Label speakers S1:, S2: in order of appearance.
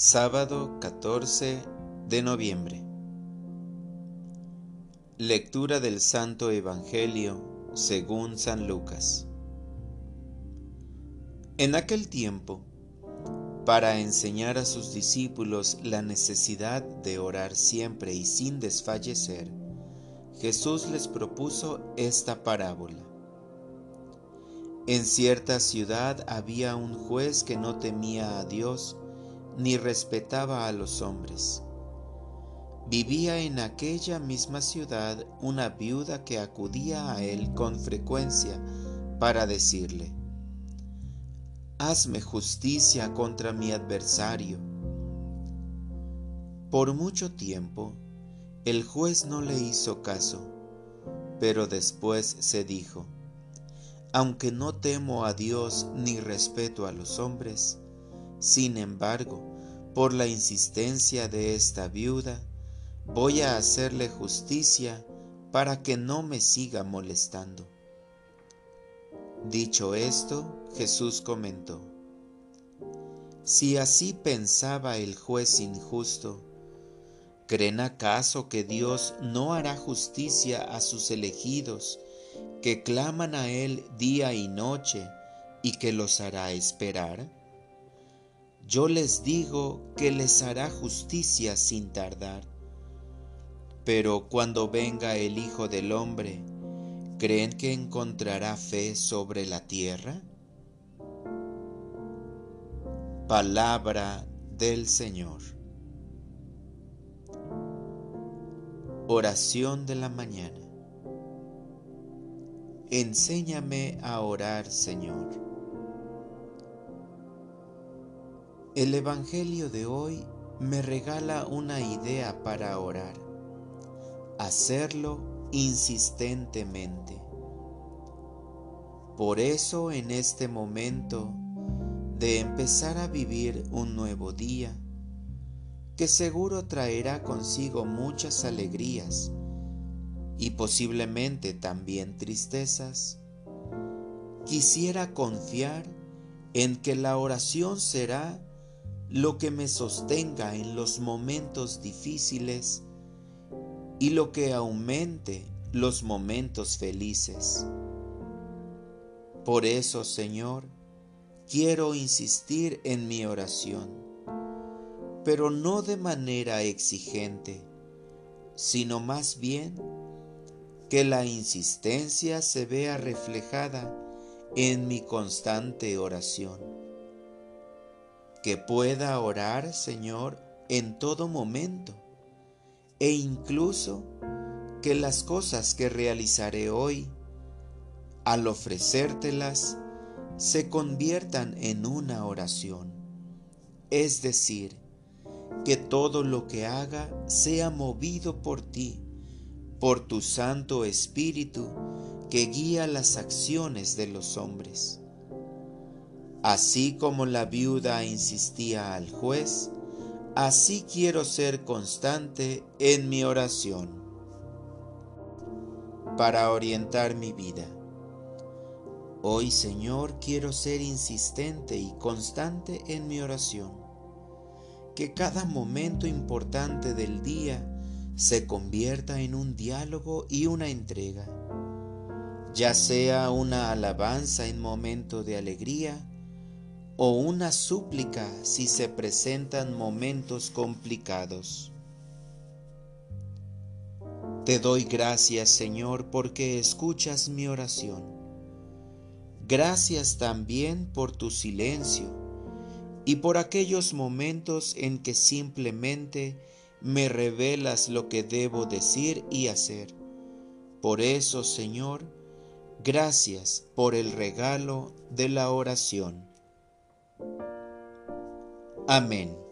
S1: Sábado 14 de noviembre. Lectura del Santo Evangelio según San Lucas. En aquel tiempo, para enseñar a sus discípulos la necesidad de orar siempre y sin desfallecer, Jesús les propuso esta parábola. En cierta ciudad había un juez que no temía a Dios, ni respetaba a los hombres. Vivía en aquella misma ciudad una viuda que acudía a él con frecuencia para decirle, Hazme justicia contra mi adversario. Por mucho tiempo, el juez no le hizo caso, pero después se dijo, aunque no temo a Dios ni respeto a los hombres, sin embargo, por la insistencia de esta viuda, voy a hacerle justicia para que no me siga molestando. Dicho esto, Jesús comentó, Si así pensaba el juez injusto, ¿creen acaso que Dios no hará justicia a sus elegidos, que claman a Él día y noche, y que los hará esperar? Yo les digo que les hará justicia sin tardar. Pero cuando venga el Hijo del Hombre, ¿creen que encontrará fe sobre la tierra? Palabra del Señor. Oración de la mañana. Enséñame a orar, Señor. El Evangelio de hoy me regala una idea para orar. Hacerlo insistentemente. Por eso en este momento de empezar a vivir un nuevo día, que seguro traerá consigo muchas alegrías y posiblemente también tristezas, quisiera confiar en que la oración será lo que me sostenga en los momentos difíciles y lo que aumente los momentos felices. Por eso, Señor, quiero insistir en mi oración, pero no de manera exigente, sino más bien que la insistencia se vea reflejada en mi constante oración que pueda orar, Señor, en todo momento e incluso que las cosas que realizaré hoy, al ofrecértelas, se conviertan en una oración. Es decir, que todo lo que haga sea movido por ti, por tu Santo Espíritu que guía las acciones de los hombres. Así como la viuda insistía al juez, así quiero ser constante en mi oración para orientar mi vida. Hoy, Señor, quiero ser insistente y constante en mi oración. Que cada momento importante del día se convierta en un diálogo y una entrega, ya sea una alabanza en momento de alegría, o una súplica si se presentan momentos complicados. Te doy gracias, Señor, porque escuchas mi oración. Gracias también por tu silencio y por aquellos momentos en que simplemente me revelas lo que debo decir y hacer. Por eso, Señor, gracias por el regalo de la oración. Amén.